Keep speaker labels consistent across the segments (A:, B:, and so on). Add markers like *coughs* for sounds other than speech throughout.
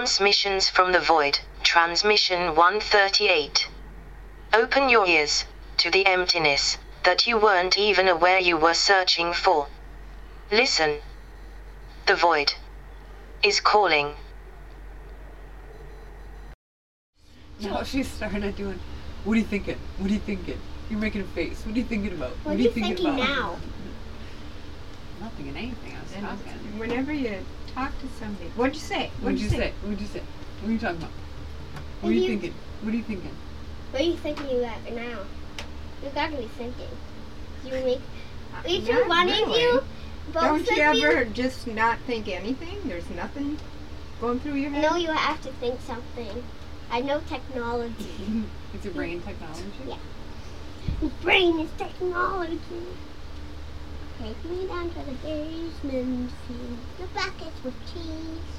A: Welcome to Transmissions from the Void, Transmission 138. Open your ears to the emptiness that you weren't even aware you were searching for. Listen. The void is calling.
B: Now she's starting doing. What are you thinking? What are you thinking? You're making a face. What are you thinking about?
C: What are
B: are
C: you thinking
B: about?
C: now?
B: I'm not thinking anything. I was
D: And
B: talking.
D: whenever you talk to somebody, what'd you say?
B: What'd you say? What'd you say? What are you talking about? What are you
C: you-
B: thinking? What are you thinking?
C: What are you thinking about now? You gotta be thinking. You *laughs* make each
D: not
C: one of you, both
D: Don't
C: of
D: you
C: you.
D: ever just not think anything? There's nothing going through your head?
C: No, you have to think something. I know technology. *laughs*
B: It's your brain technology.
C: Yeah. His brain is technology. Take me down to the basement, fill the buckets with cheese.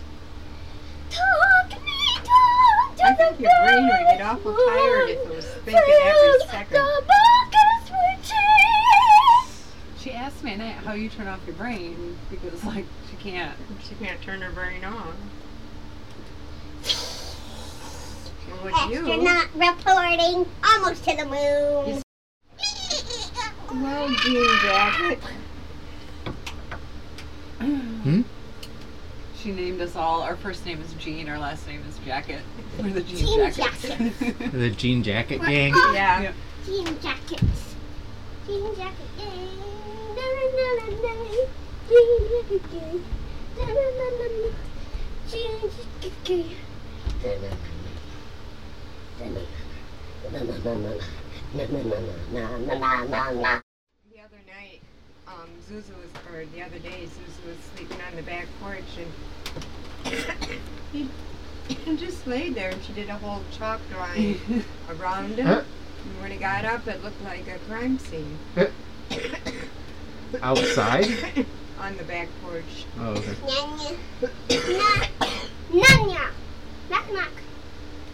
C: Talk me down to
D: I think
C: the
D: your brain would get awful tired if it was thinking every second.
C: The buckets with cheese.
B: She asked me Annette, how you turn off your brain because like she can't.
D: She can't turn her brain on. And what you?
C: Reporting almost to the moon.
D: Well, Jean Jacket.
E: Hmm?
B: She named us all. Our first name is Jean. Our last name is Jacket. We're the Jean,
C: Jean
B: Jackets.
E: The jean jacket gang.
D: Yeah.
B: Yeah.
C: Jean jackets. Jean jacket gang. Na na na na na. Jean jacket gang. Jean jacket gang. Na na na na. Na na na na na na na na.
D: The other night, um, Zuzu was, or the other day, Zuzu was sleeping on the back porch and *coughs* he just laid there and she did a whole chalk drawing *laughs* around him.
E: Huh?
D: And when he got up, it looked like a crime scene
E: Outside? *coughs*
D: on the back porch.
E: Oh, okay.
C: Nyanya. Na. *coughs* Nanya. Knock knock.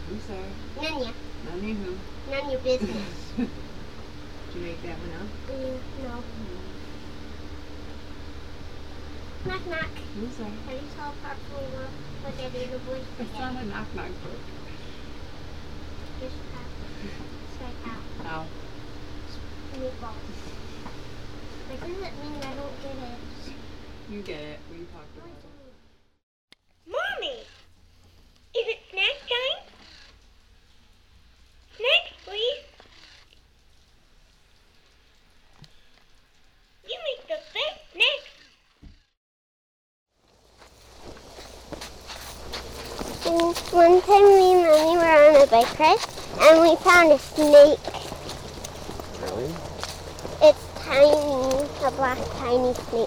B: Who's there?
C: Nanya.
B: Not me who.
C: None your business. *laughs*
D: Did you make that one up?
C: Mm, no. Knock knock.
B: Who's there?
C: Can you tell apart from what what that little boy
B: It's not a knock knock joke.
C: Just out. Oh. Straight out.
B: Ow.
C: Meatballs. That doesn't mean I don't get it.
B: You get it. We talked about it.
C: Mommy! Is it snack time? Snacks, please. You make the best snacks. One time me and Mommy were bike ride and we found a snake.
E: Really?
C: It's tiny, a black tiny snake.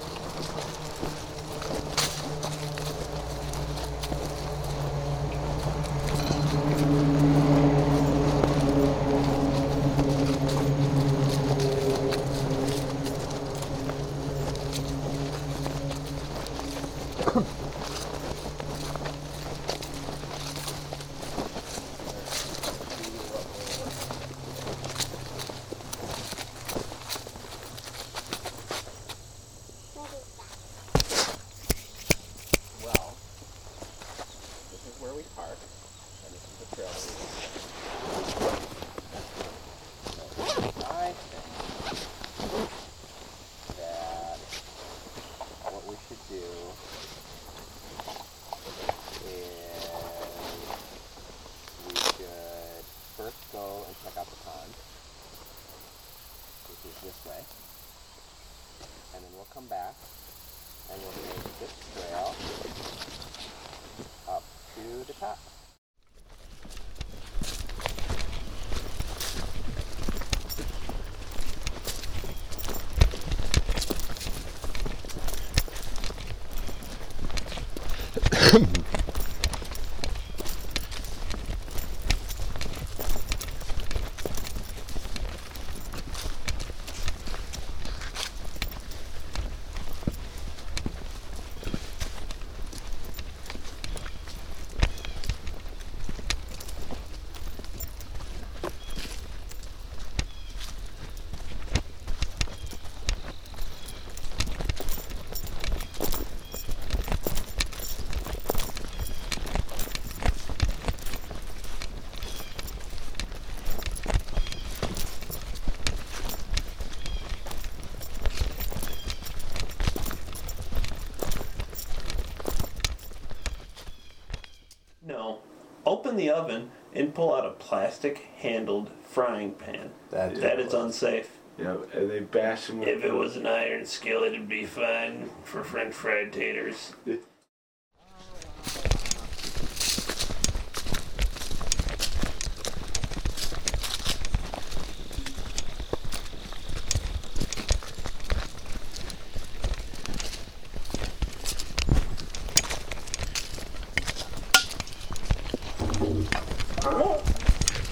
F: Oven and pull out a plastic handled frying pan.
G: That
F: that is unsafe.
G: Yeah, and they bash him with
F: If it was an iron skillet, it'd be fine for French fried taters. *laughs*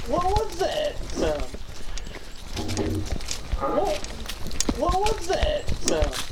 F: What was that sound? What was that?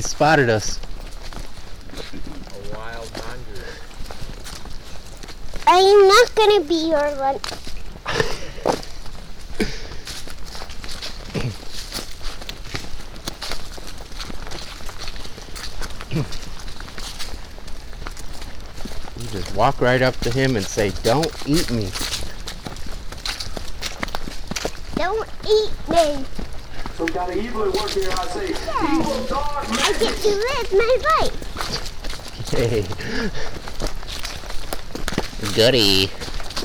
E: He spotted us.
H: A wild mongoose.
C: I'm not gonna be your one.
E: You just walk right up to him and say, "Don't eat me."
C: Don't eat me.
I: Some kind of evil at work here, I say. Evil dark
C: I get to live my life.
E: Hey. Goody.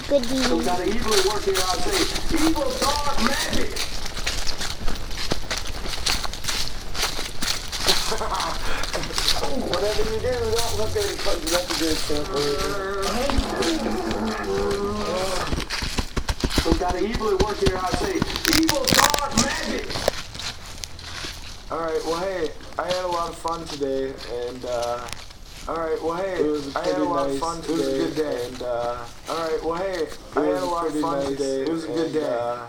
I: Some
C: Goody.
I: kind of evil at work here, I say. Evil dark magic.
G: Whatever you do, don't look at it because that's a good
I: Some kind of evil at work here, I say. Evil dark magic. *laughs*
G: Oh, Alright, well, hey, I had a lot of fun today, and, uh, alright, well, hey,
J: It was
G: I had a lot
J: nice.
G: of fun
J: It was a good day.
G: And, uh, alright, well, hey, I had a lot of fun
J: nice.
G: today.
J: It was a good
G: and,
J: day.
G: Uh,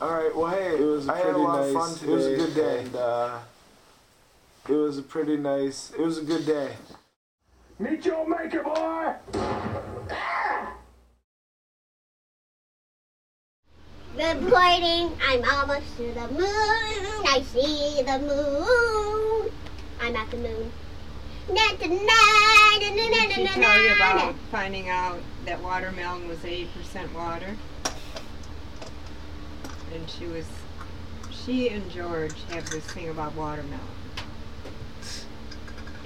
G: alright, well, hey,
J: It was
G: I had a
J: pretty
G: lot of fun today.
J: It was a good day.
G: And, uh, it was a pretty nice, it was a good day.
I: Meet your maker, boy.
C: Good morning. I'm almost to the moon. I see the moon. I'm at the moon.
D: Did she tell you about finding out that watermelon was 80% water? And she was, she and George have this thing about watermelon.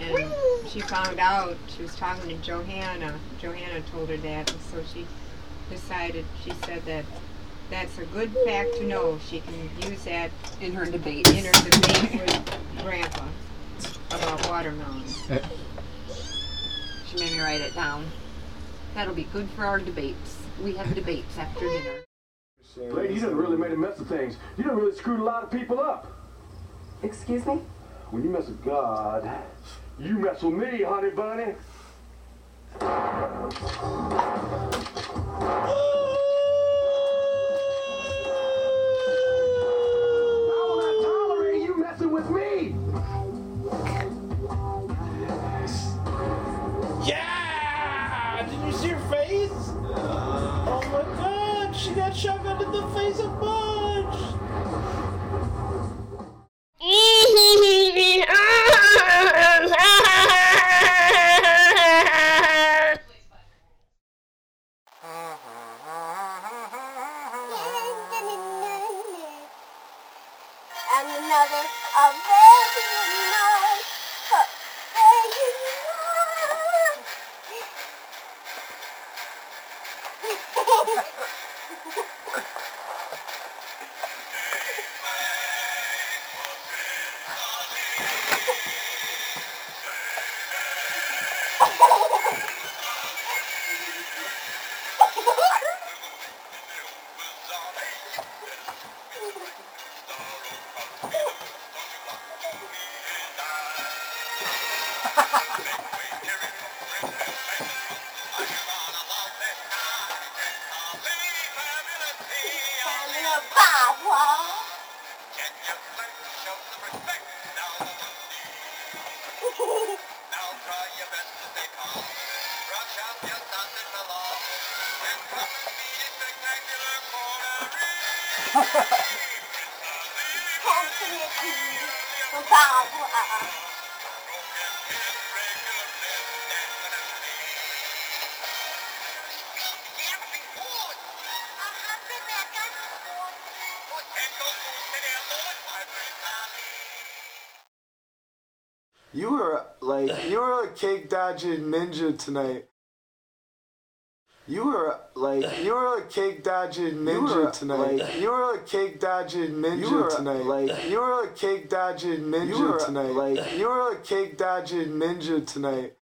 D: And she found out, she was talking to Johanna. Johanna told her that, and so she decided, she said that that's a good fact to know. She can use that
B: In her debate.
D: in her debate with Grandpa about watermelon.
B: Uh, she made me write it down. That'll be good for our debates. We have debates after dinner.
I: Lady, you done really made a mess of things. You done really screwed a lot of people up.
B: Excuse me?
I: When you mess with God, you mess with me, honey bunny. You
K: were like you were a cake dodging ninja tonight. You were like you were a cake dodging ninja tonight. Like, you were a cake dodging ninja tonight. Like you were a cake dodging ninja tonight. Like you were a cake dodging ninja tonight.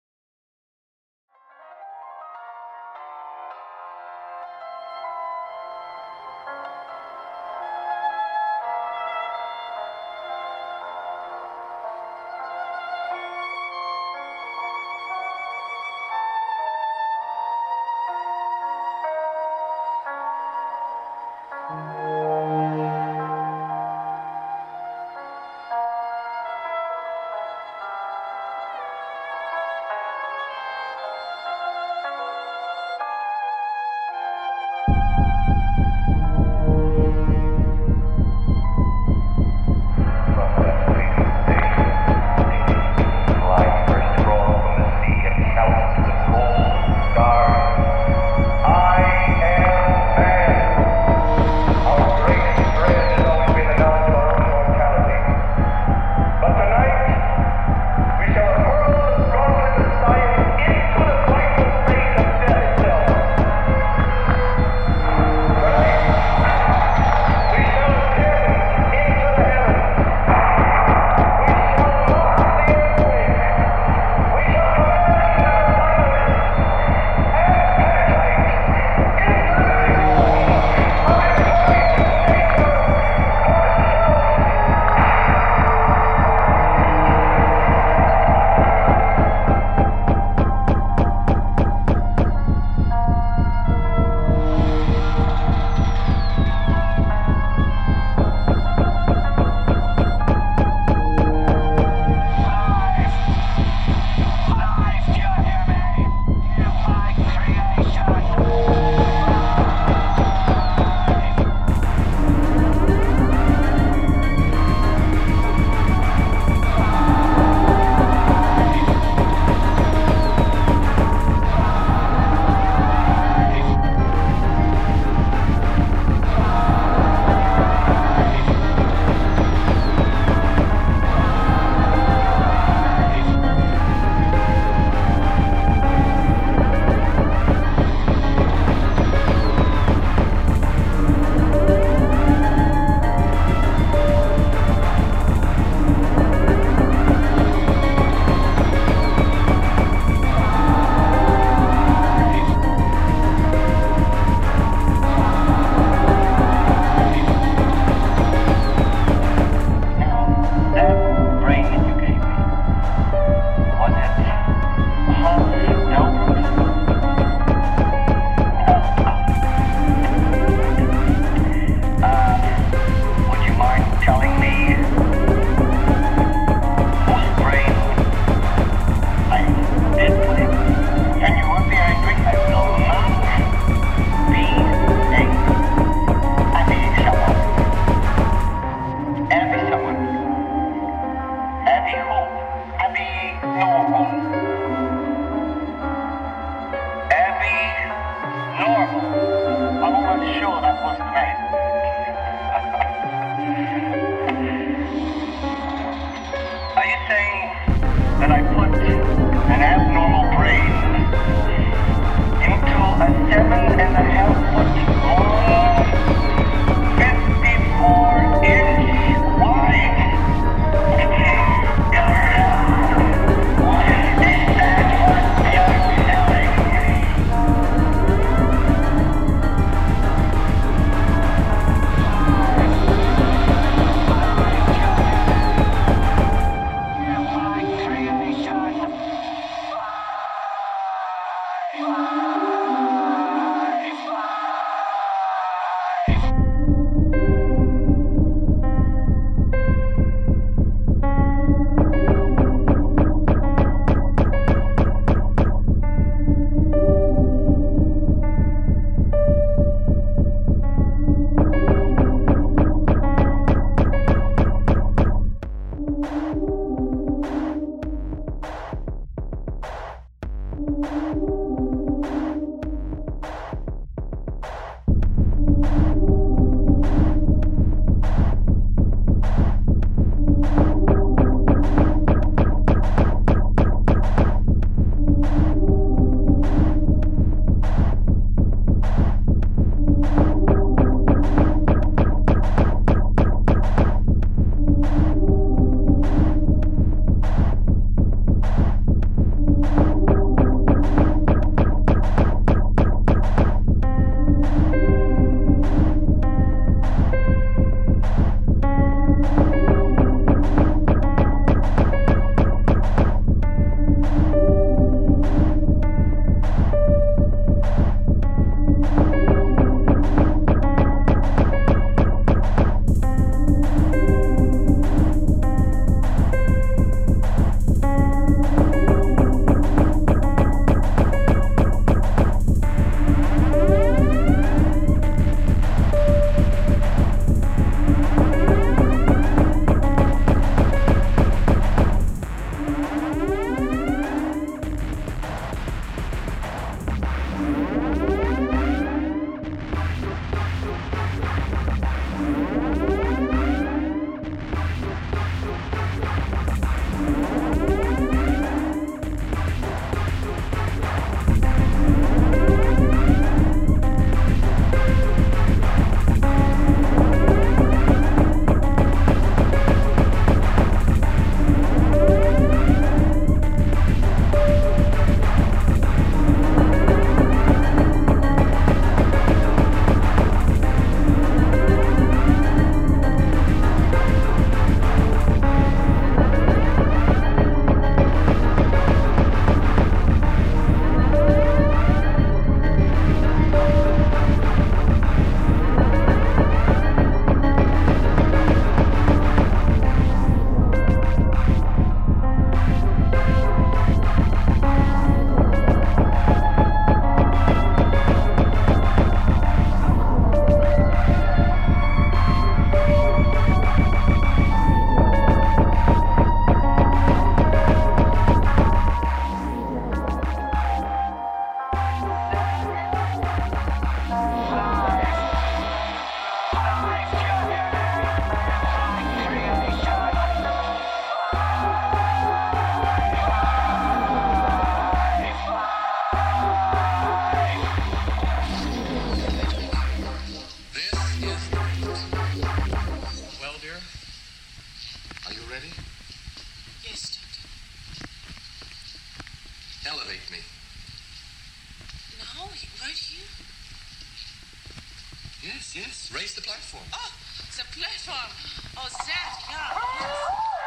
L: Yes, yes. Raise the platform.
M: Oh, the platform. Oh, that, yeah.
C: Now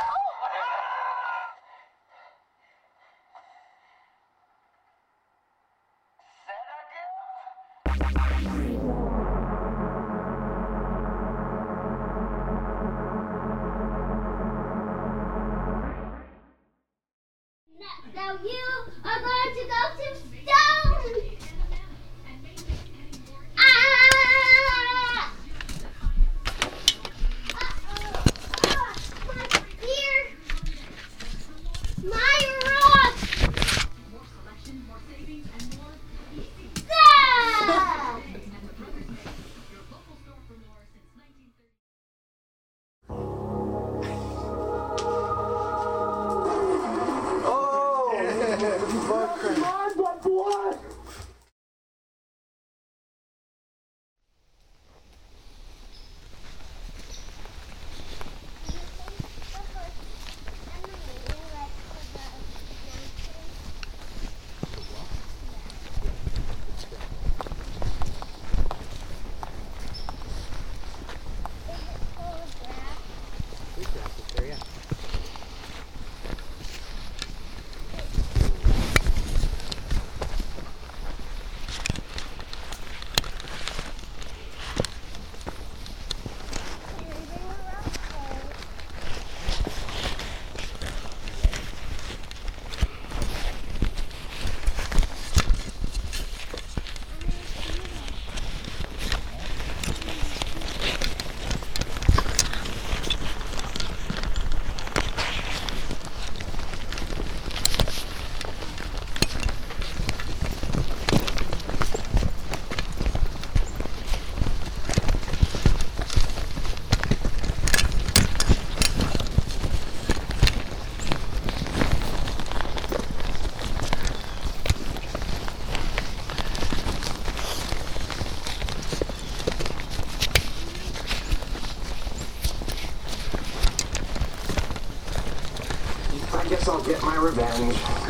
N: I'll get my revenge. *laughs*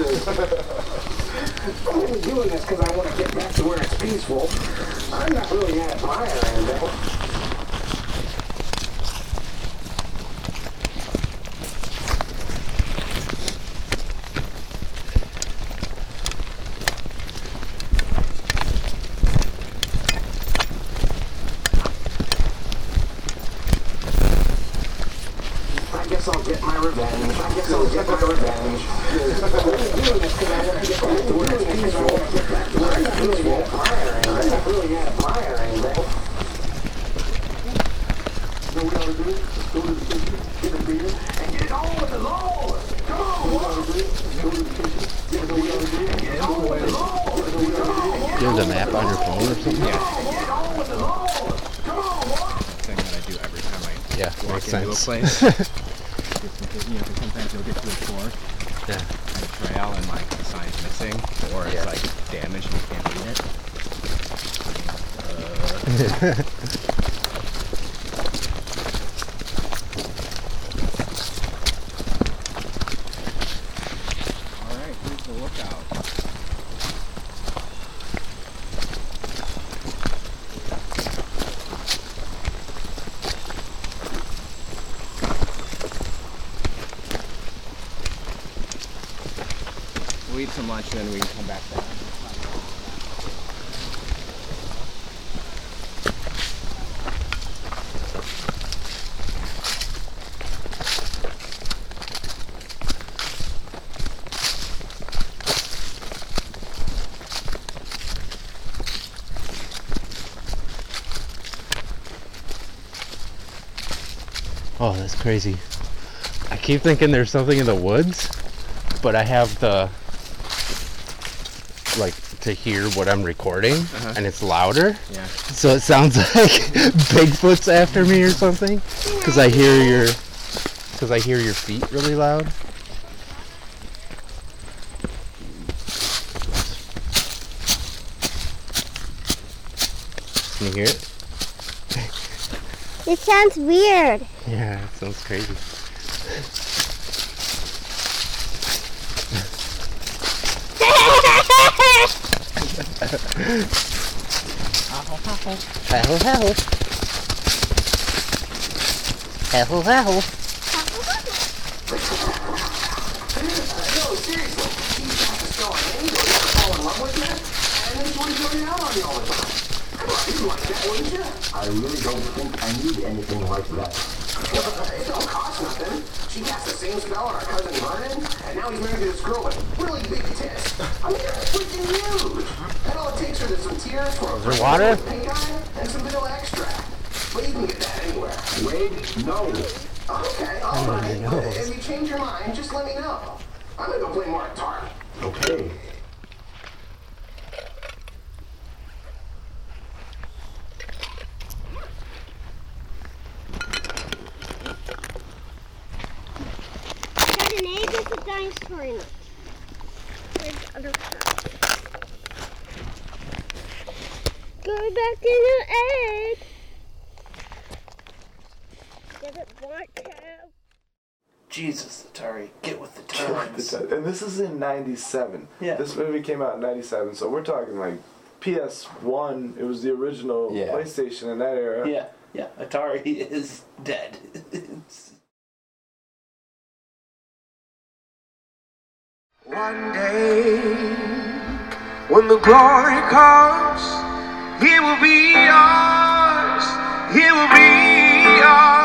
N: I'm only doing this because I want to get back to where it's peaceful. I'm not really an admirer or anything. I guess I'll get my revenge. I guess I'll get my revenge. I'm only doing this because I want to get back to where it's peaceful. Get back to where it's peaceful. I'm not really an admirer or anything. know what we ought to do? Let's go to the kitchen, get a beer, and get it on with the Lord. Come on, what? Let's go to the kitchen, get a beer, and get it on with the Lord.
E: Do you have the map on your phone or something?
N: Get on with the Lord. Come on, what?
O: thing that I do every time I
E: Yeah,
O: walk
E: makes
O: into
E: sense.
O: a place. *laughs* Because, you know, 'cause sometimes you'll get to a
E: Yeah.
O: and a trail and like the sign's missing or it's
E: Yeah.
O: like damaged and you can't read it. *laughs* Uh, all right, here's the lookout. We'll eat some lunch and then we can come back down.
E: Oh, that's crazy. I keep thinking there's something in the woods, but I have the like to hear what I'm recording
O: Uh-huh.
E: and it's louder.
O: Yeah.
E: So it sounds *laughs* like Bigfoot's after me or something cuz I hear your cuz I hear your feet really loud. Can you hear it?
C: It sounds weird.
E: Yeah, it sounds crazy. Hello, hello. Hello, hello.
N: No, seriously. He's got to show an angel to fall in love with you, and then he's going to go out on you all the time. Come on, you'd like that, wouldn't you? I really don't think I need anything like that. it don't cost nothing. She cast the same spell on our cousin Vernon, and now he's married to this girl with really big tits. I mean, they're freaking huge. And all it takes are some tears for a
E: Is there water?
N: pink eye and some vanilla extract. But you can get that anywhere. Wade, no. Okay, all right. But if you change your mind, just let me know. I'm gonna go play more Atari. Okay.
C: Got an egg with a dinosaur in it. Where's the other part? Go back in the egg. Does it want to?
F: Jesus, Atari, get with the
G: Get with
F: times.
G: the time. And this is in 97.
F: Yeah.
G: This movie came out in 97, so we're talking like PS1. It was the original
E: Yeah.
G: PlayStation in that era.
F: Yeah, yeah. Atari *laughs* is dead. It's-
L: One day, when the glory comes, He will be yours. He will be yours.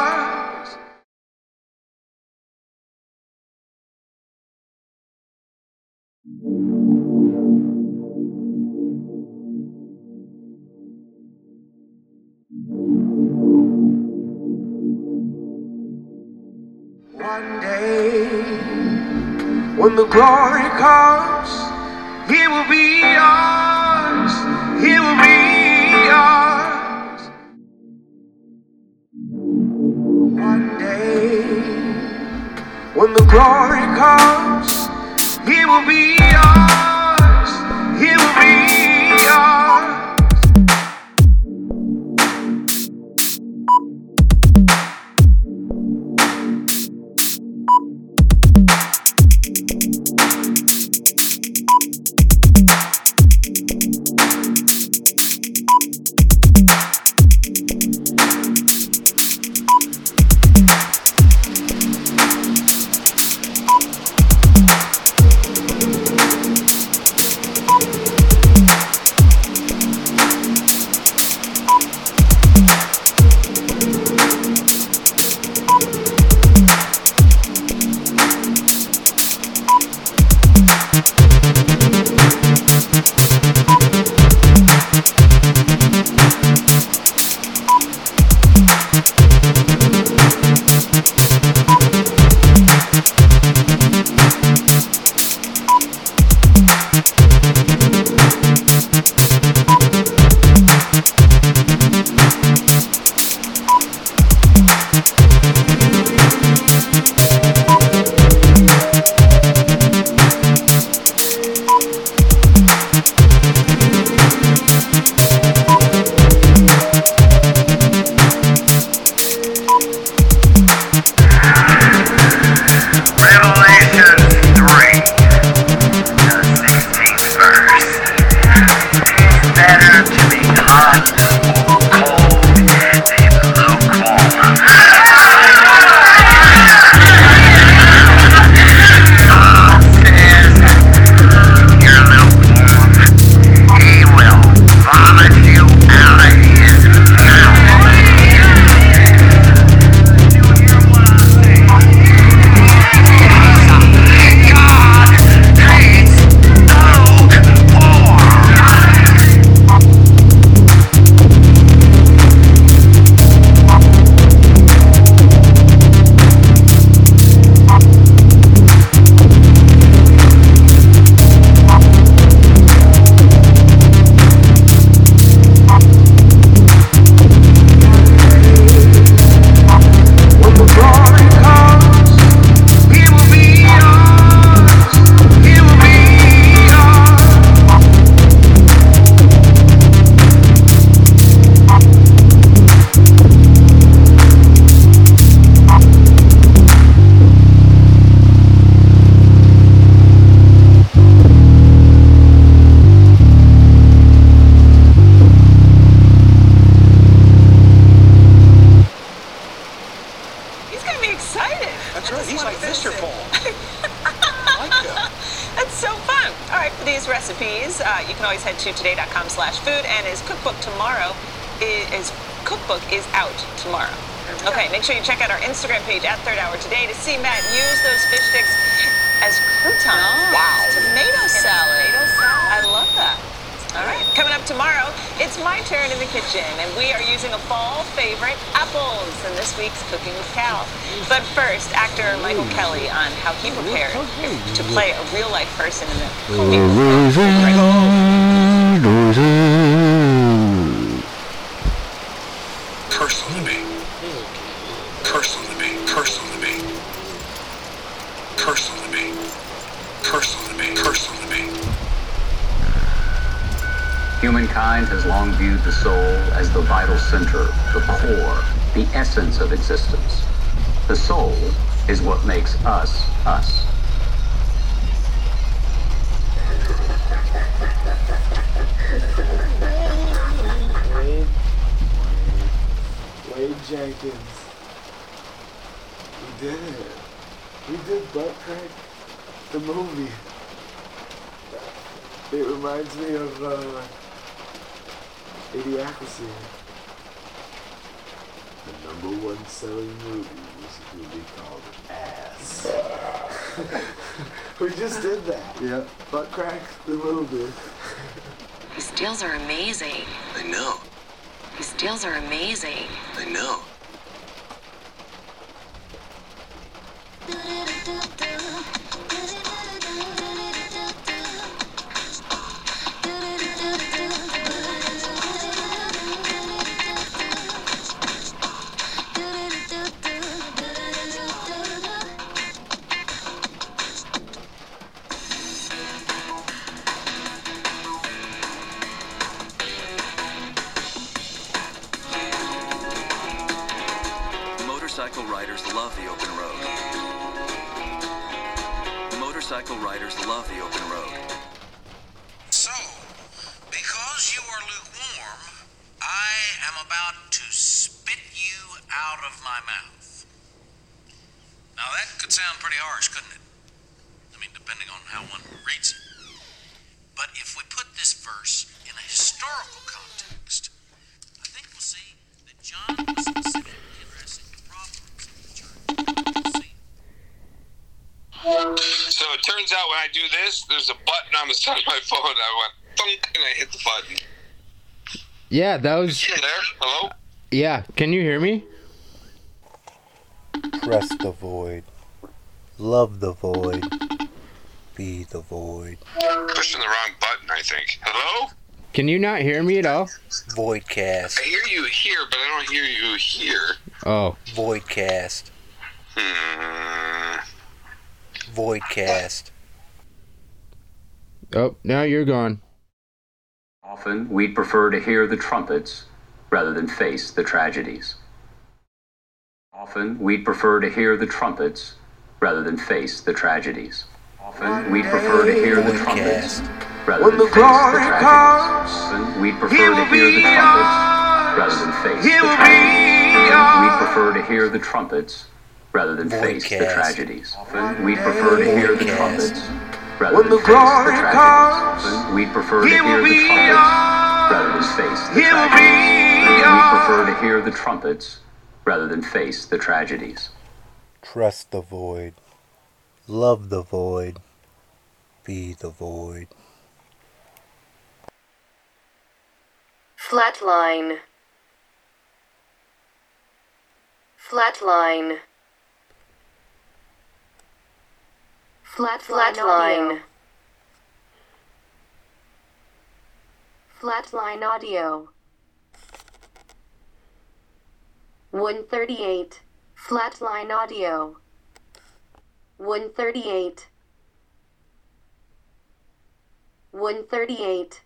L: When the glory comes, He will be ours. He will be ours. One day, when the glory comes, He will be ours. He will be gonna
P: be excited. That's right. He's like Mr. Paul. *laughs* like that. That's so fun. All right, for these recipes, uh, you can always head to today.com slash food, and his cookbook tomorrow is, cookbook is out tomorrow. Okay, make sure you check out our Instagram page at Third Hour Today to see Matt use those fish sticks as croutons. Wow. Tomato salad. Tomato salad. I love that. All right, coming up tomorrow, it's my turn in the kitchen, and we are using a fall favorite, apples, in this week's Cooking with Cal. But first, actor Michael Kelly on how he prepared to play a real life person in the Comey
Q: Personal to me. Personal to me. Personal to me. Personal to me. Personal to me. Personal to me.
R: Humankind has long viewed the soul as the vital center, the core, the essence of existence. The soul is what makes us us.
G: Wade. Wade Jenkins. We did it. We did Butt Crack, the movie. It reminds me of uh, Idiocracy. The number one selling movie was a movie called Ass. *laughs* we just did that. Yeah. Butt Crack, the movie.
S: These deals are amazing.
Q: I know.
S: These deals are amazing.
Q: I know.
T: Love the open road. Motorcycle riders love the open road.
U: So, because you are lukewarm, I am about to spit you out of my mouth. Now, that could sound pretty harsh, couldn't it? I mean, depending on how one reads it. But if we put this verse in a historical context, I think we'll see that John was specifically
Q: So it turns out when I do this, there's a button on the side of my phone. I went thunk and I hit the button.
E: Yeah, that was.
Q: You there? Hello?
E: Yeah, can you hear me?
V: Press the void. Love the void. Be the void.
Q: Pushing the wrong button, I think. Hello?
E: Can you not hear me at all?
V: Voidcast.
Q: I hear you here, but I don't hear you here.
E: Oh.
V: Voidcast.
Q: Hmm.
V: Voidcast.
E: Oh, now you're gone.
R: Often, we'd prefer to hear the trumpets rather than face the tragedies. Often, we'd prefer to hear the trumpets rather than face the tragedies. Often, we'd prefer to hear the trumpets rather than face the tragedies. Often, we'd prefer to hear the trumpets rather than face the tragedies. Often, we'd prefer to hear the trumpets rather than face the tragedies. We'd prefer to hear the trumpets rather than face the tragedies. We'd prefer to hear the trumpets rather than face the tragedies. We'd prefer to hear the trumpets rather than face the tragedies.
V: Trust the void. Love the void. Be the void.
S: Flatline. Flatline. Flat flatline. Flatline audio. 138. Flatline audio. 138. 138.